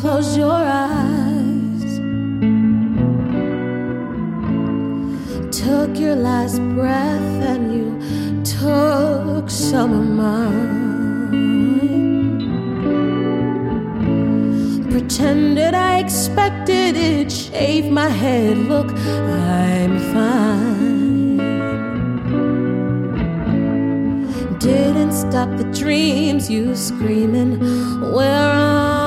close your eyes. Took your last breath and you took some of mine. Pretended I expected it, shaved my head. Look, I'm fine. Didn't stop the dreams, you screaming, Where are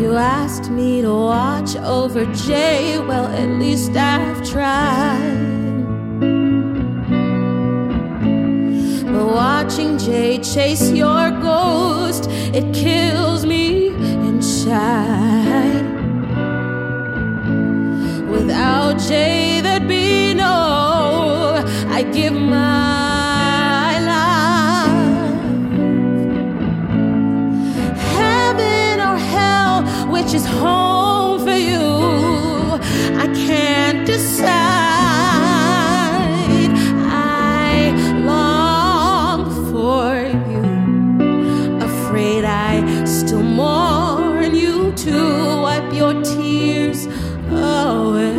You asked me to watch over Jay. Well, at least I've tried. But watching Jay chase your ghost, it kills me inside. Your tears away.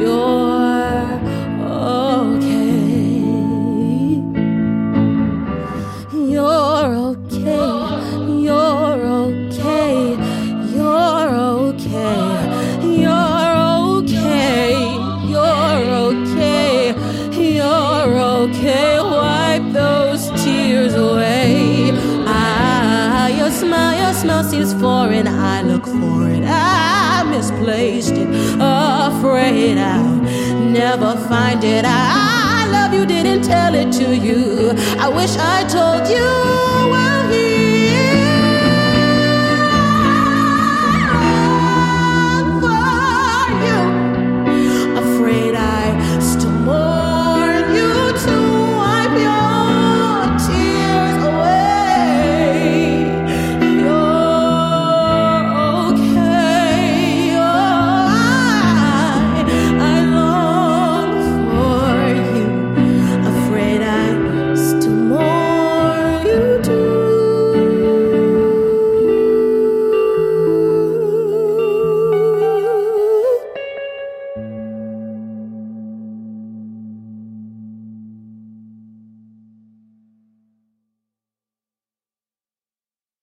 You're okay. You're okay. You're okay. You're okay. You're okay. You're okay. You're okay. Smell seems foreign. I look for it. I misplaced it. Afraid I'll never find it. I love you, didn't tell it to you. I wish I told you.